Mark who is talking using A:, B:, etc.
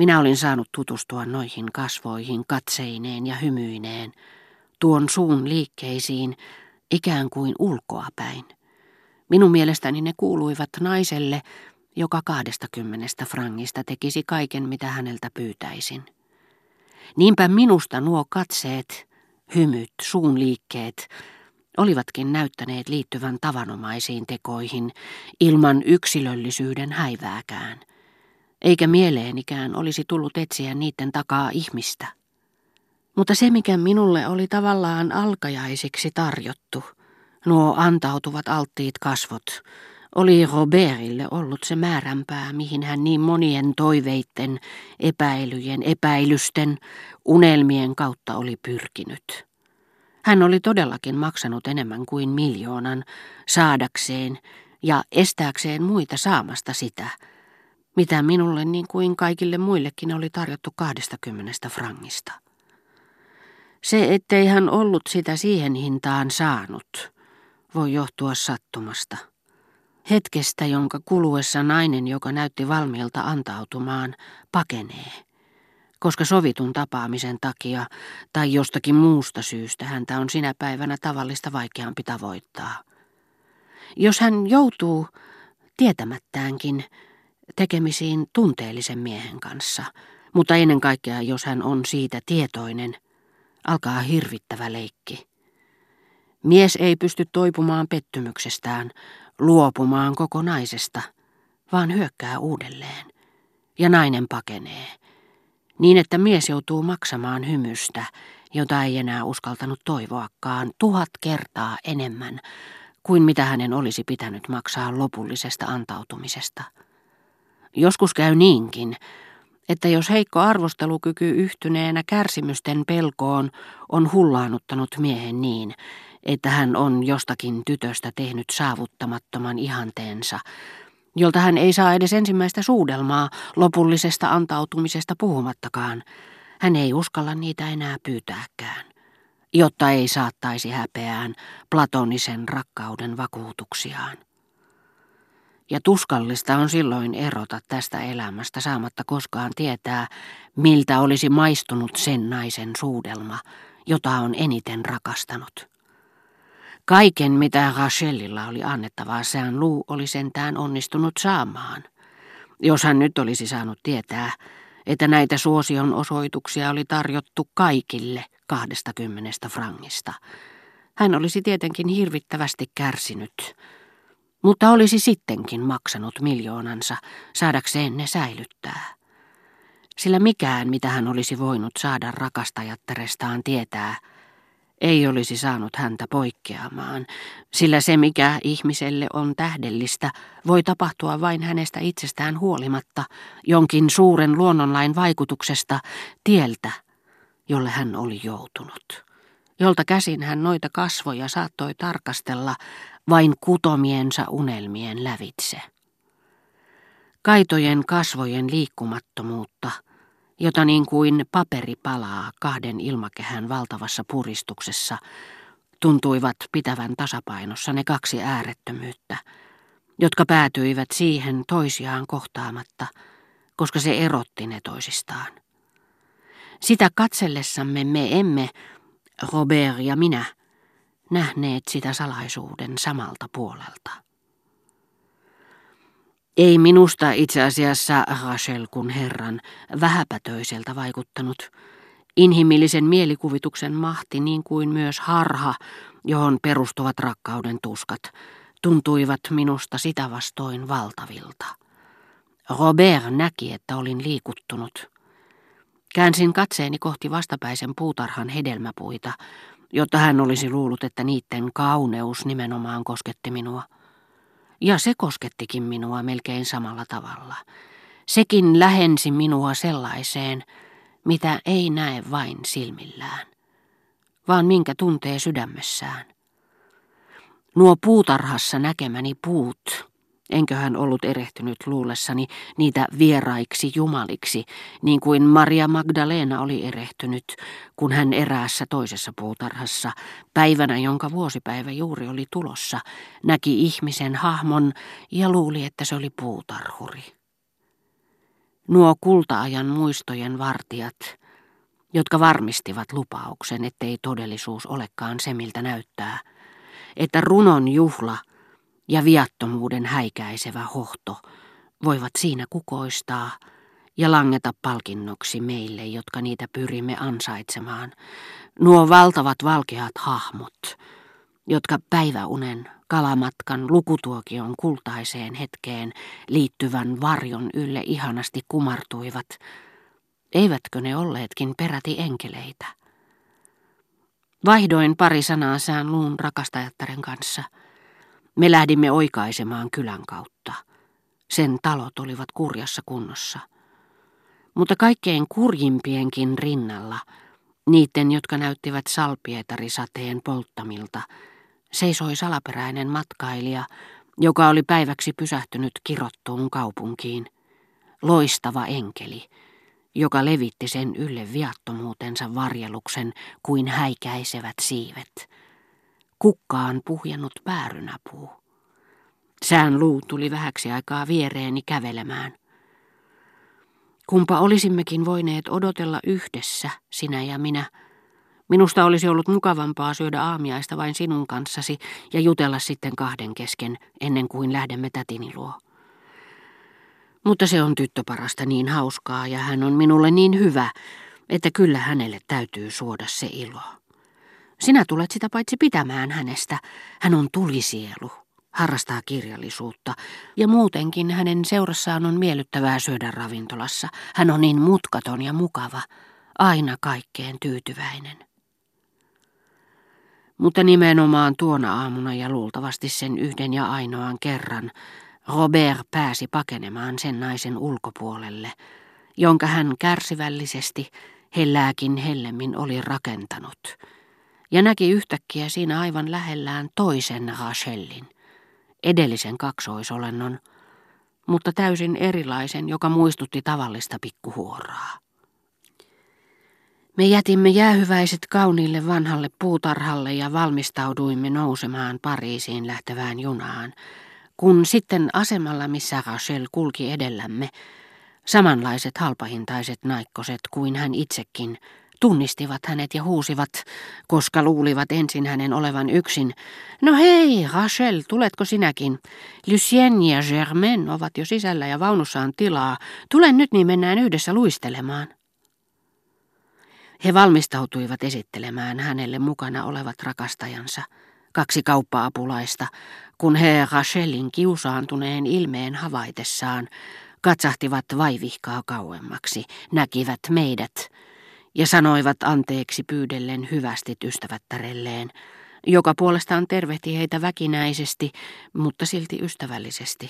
A: Minä olin saanut tutustua noihin kasvoihin katseineen ja hymyineen, tuon suun liikkeisiin ikään kuin ulkoapäin. Minun mielestäni ne kuuluivat naiselle, joka kahdesta kymmenestä frangista tekisi kaiken, mitä häneltä pyytäisin. Niinpä minusta nuo katseet, hymyt, suun liikkeet olivatkin näyttäneet liittyvän tavanomaisiin tekoihin ilman yksilöllisyyden häivääkään, eikä mieleenikään olisi tullut etsiä niiden takaa ihmistä. Mutta se, mikä minulle oli tavallaan alkajaisiksi tarjottu, nuo antautuvat alttiit kasvot, oli Robertille ollut se määränpää, mihin hän niin monien toiveitten, epäilyjen, epäilysten, unelmien kautta oli pyrkinyt. Hän oli todellakin maksanut enemmän kuin miljoonan saadakseen ja estääkseen muita saamasta sitä, mitä minulle niin kuin kaikille muillekin oli tarjottu kahdestakymmenestä frangista. Se, ettei hän ollut sitä siihen hintaan saanut, voi johtua sattumasta. Hetkestä, jonka kuluessa nainen, joka näytti valmiilta antautumaan, pakenee koska sovitun tapaamisen takia tai jostakin muusta syystä häntä on sinä päivänä tavallista vaikeampi tavoittaa. Jos hän joutuu tietämättäänkin tekemisiin tunteellisen miehen kanssa, mutta ennen kaikkea jos hän on siitä tietoinen, alkaa hirvittävä leikki. Mies ei pysty toipumaan pettymyksestään, luopumaan kokonaisesta, vaan hyökkää uudelleen. Ja nainen pakenee niin että mies joutuu maksamaan hymystä, jota ei enää uskaltanut toivoakaan, tuhat kertaa enemmän kuin mitä hänen olisi pitänyt maksaa lopullisesta antautumisesta. Joskus käy niinkin, että jos heikko arvostelukyky yhtyneenä kärsimysten pelkoon on hullaannuttanut miehen niin, että hän on jostakin tytöstä tehnyt saavuttamattoman ihanteensa, jolta hän ei saa edes ensimmäistä suudelmaa lopullisesta antautumisesta puhumattakaan. Hän ei uskalla niitä enää pyytääkään, jotta ei saattaisi häpeään platonisen rakkauden vakuutuksiaan. Ja tuskallista on silloin erota tästä elämästä saamatta koskaan tietää, miltä olisi maistunut sen naisen suudelma, jota on eniten rakastanut. Kaiken, mitä Rachelilla oli annettavaa, Sean Lu oli sentään onnistunut saamaan. Jos hän nyt olisi saanut tietää, että näitä suosion osoituksia oli tarjottu kaikille kahdesta kymmenestä frangista. Hän olisi tietenkin hirvittävästi kärsinyt, mutta olisi sittenkin maksanut miljoonansa saadakseen ne säilyttää. Sillä mikään, mitä hän olisi voinut saada rakastajattarestaan tietää, ei olisi saanut häntä poikkeamaan, sillä se mikä ihmiselle on tähdellistä voi tapahtua vain hänestä itsestään huolimatta jonkin suuren luonnonlain vaikutuksesta tieltä, jolle hän oli joutunut, jolta käsin hän noita kasvoja saattoi tarkastella vain kutomiensa unelmien lävitse. Kaitojen kasvojen liikkumattomuutta – jota niin kuin paperi palaa kahden ilmakehän valtavassa puristuksessa, tuntuivat pitävän tasapainossa ne kaksi äärettömyyttä, jotka päätyivät siihen toisiaan kohtaamatta, koska se erotti ne toisistaan. Sitä katsellessamme me emme, Robert ja minä, nähneet sitä salaisuuden samalta puolelta. Ei minusta itse asiassa Rachel kun herran vähäpätöiseltä vaikuttanut. Inhimillisen mielikuvituksen mahti niin kuin myös harha, johon perustuvat rakkauden tuskat, tuntuivat minusta sitä vastoin valtavilta. Robert näki, että olin liikuttunut. Käänsin katseeni kohti vastapäisen puutarhan hedelmäpuita, jotta hän olisi luullut, että niiden kauneus nimenomaan kosketti minua. Ja se koskettikin minua melkein samalla tavalla. Sekin lähensi minua sellaiseen, mitä ei näe vain silmillään, vaan minkä tuntee sydämessään. Nuo puutarhassa näkemäni puut Enköhän ollut erehtynyt luullessani niitä vieraiksi jumaliksi, niin kuin Maria Magdalena oli erehtynyt, kun hän eräässä toisessa puutarhassa, päivänä jonka vuosipäivä juuri oli tulossa, näki ihmisen hahmon ja luuli, että se oli puutarhuri. Nuo kultaajan muistojen vartijat, jotka varmistivat lupauksen, ettei todellisuus olekaan se, miltä näyttää, että runon juhla ja viattomuuden häikäisevä hohto voivat siinä kukoistaa ja langeta palkinnoksi meille, jotka niitä pyrimme ansaitsemaan. Nuo valtavat valkeat hahmot, jotka päiväunen, kalamatkan, lukutuokion kultaiseen hetkeen liittyvän varjon ylle ihanasti kumartuivat, eivätkö ne olleetkin peräti enkeleitä? Vaihdoin pari sanaa sään luun rakastajattaren kanssa. Me lähdimme oikaisemaan kylän kautta. Sen talot olivat kurjassa kunnossa. Mutta kaikkein kurjimpienkin rinnalla, niiden, jotka näyttivät salpietarisateen polttamilta, seisoi salaperäinen matkailija, joka oli päiväksi pysähtynyt kirottuun kaupunkiin. Loistava enkeli, joka levitti sen ylle viattomuutensa varjeluksen kuin häikäisevät siivet. Kukkaan puhjennut päärynäpuu. Sään luu tuli vähäksi aikaa viereeni kävelemään. Kumpa olisimmekin voineet odotella yhdessä, sinä ja minä, Minusta olisi ollut mukavampaa syödä aamiaista vain sinun kanssasi ja jutella sitten kahden kesken ennen kuin lähdemme tätini luo. Mutta se on tyttöparasta niin hauskaa ja hän on minulle niin hyvä, että kyllä hänelle täytyy suoda se ilo. Sinä tulet sitä paitsi pitämään hänestä. Hän on tulisielu, harrastaa kirjallisuutta ja muutenkin hänen seurassaan on miellyttävää syödä ravintolassa. Hän on niin mutkaton ja mukava, aina kaikkeen tyytyväinen. Mutta nimenomaan tuona aamuna ja luultavasti sen yhden ja ainoan kerran Robert pääsi pakenemaan sen naisen ulkopuolelle, jonka hän kärsivällisesti hellääkin hellemmin oli rakentanut, ja näki yhtäkkiä siinä aivan lähellään toisen Rachelin, edellisen kaksoisolennon, mutta täysin erilaisen, joka muistutti tavallista pikkuhuoraa. Me jätimme jäähyväiset kauniille vanhalle puutarhalle ja valmistauduimme nousemaan Pariisiin lähtevään junaan, kun sitten asemalla, missä Rachel kulki edellämme, samanlaiset halpahintaiset naikkoset kuin hän itsekin, tunnistivat hänet ja huusivat, koska luulivat ensin hänen olevan yksin. No hei, Rachel, tuletko sinäkin? Lucien ja Germain ovat jo sisällä ja vaunussaan tilaa. Tule nyt, niin mennään yhdessä luistelemaan. He valmistautuivat esittelemään hänelle mukana olevat rakastajansa, kaksi kauppa-apulaista, kun he Rachelin kiusaantuneen ilmeen havaitessaan katsahtivat vaivihkaa kauemmaksi, näkivät meidät ja sanoivat anteeksi pyydellen hyvästi ystävättärelleen, joka puolestaan tervehti heitä väkinäisesti, mutta silti ystävällisesti.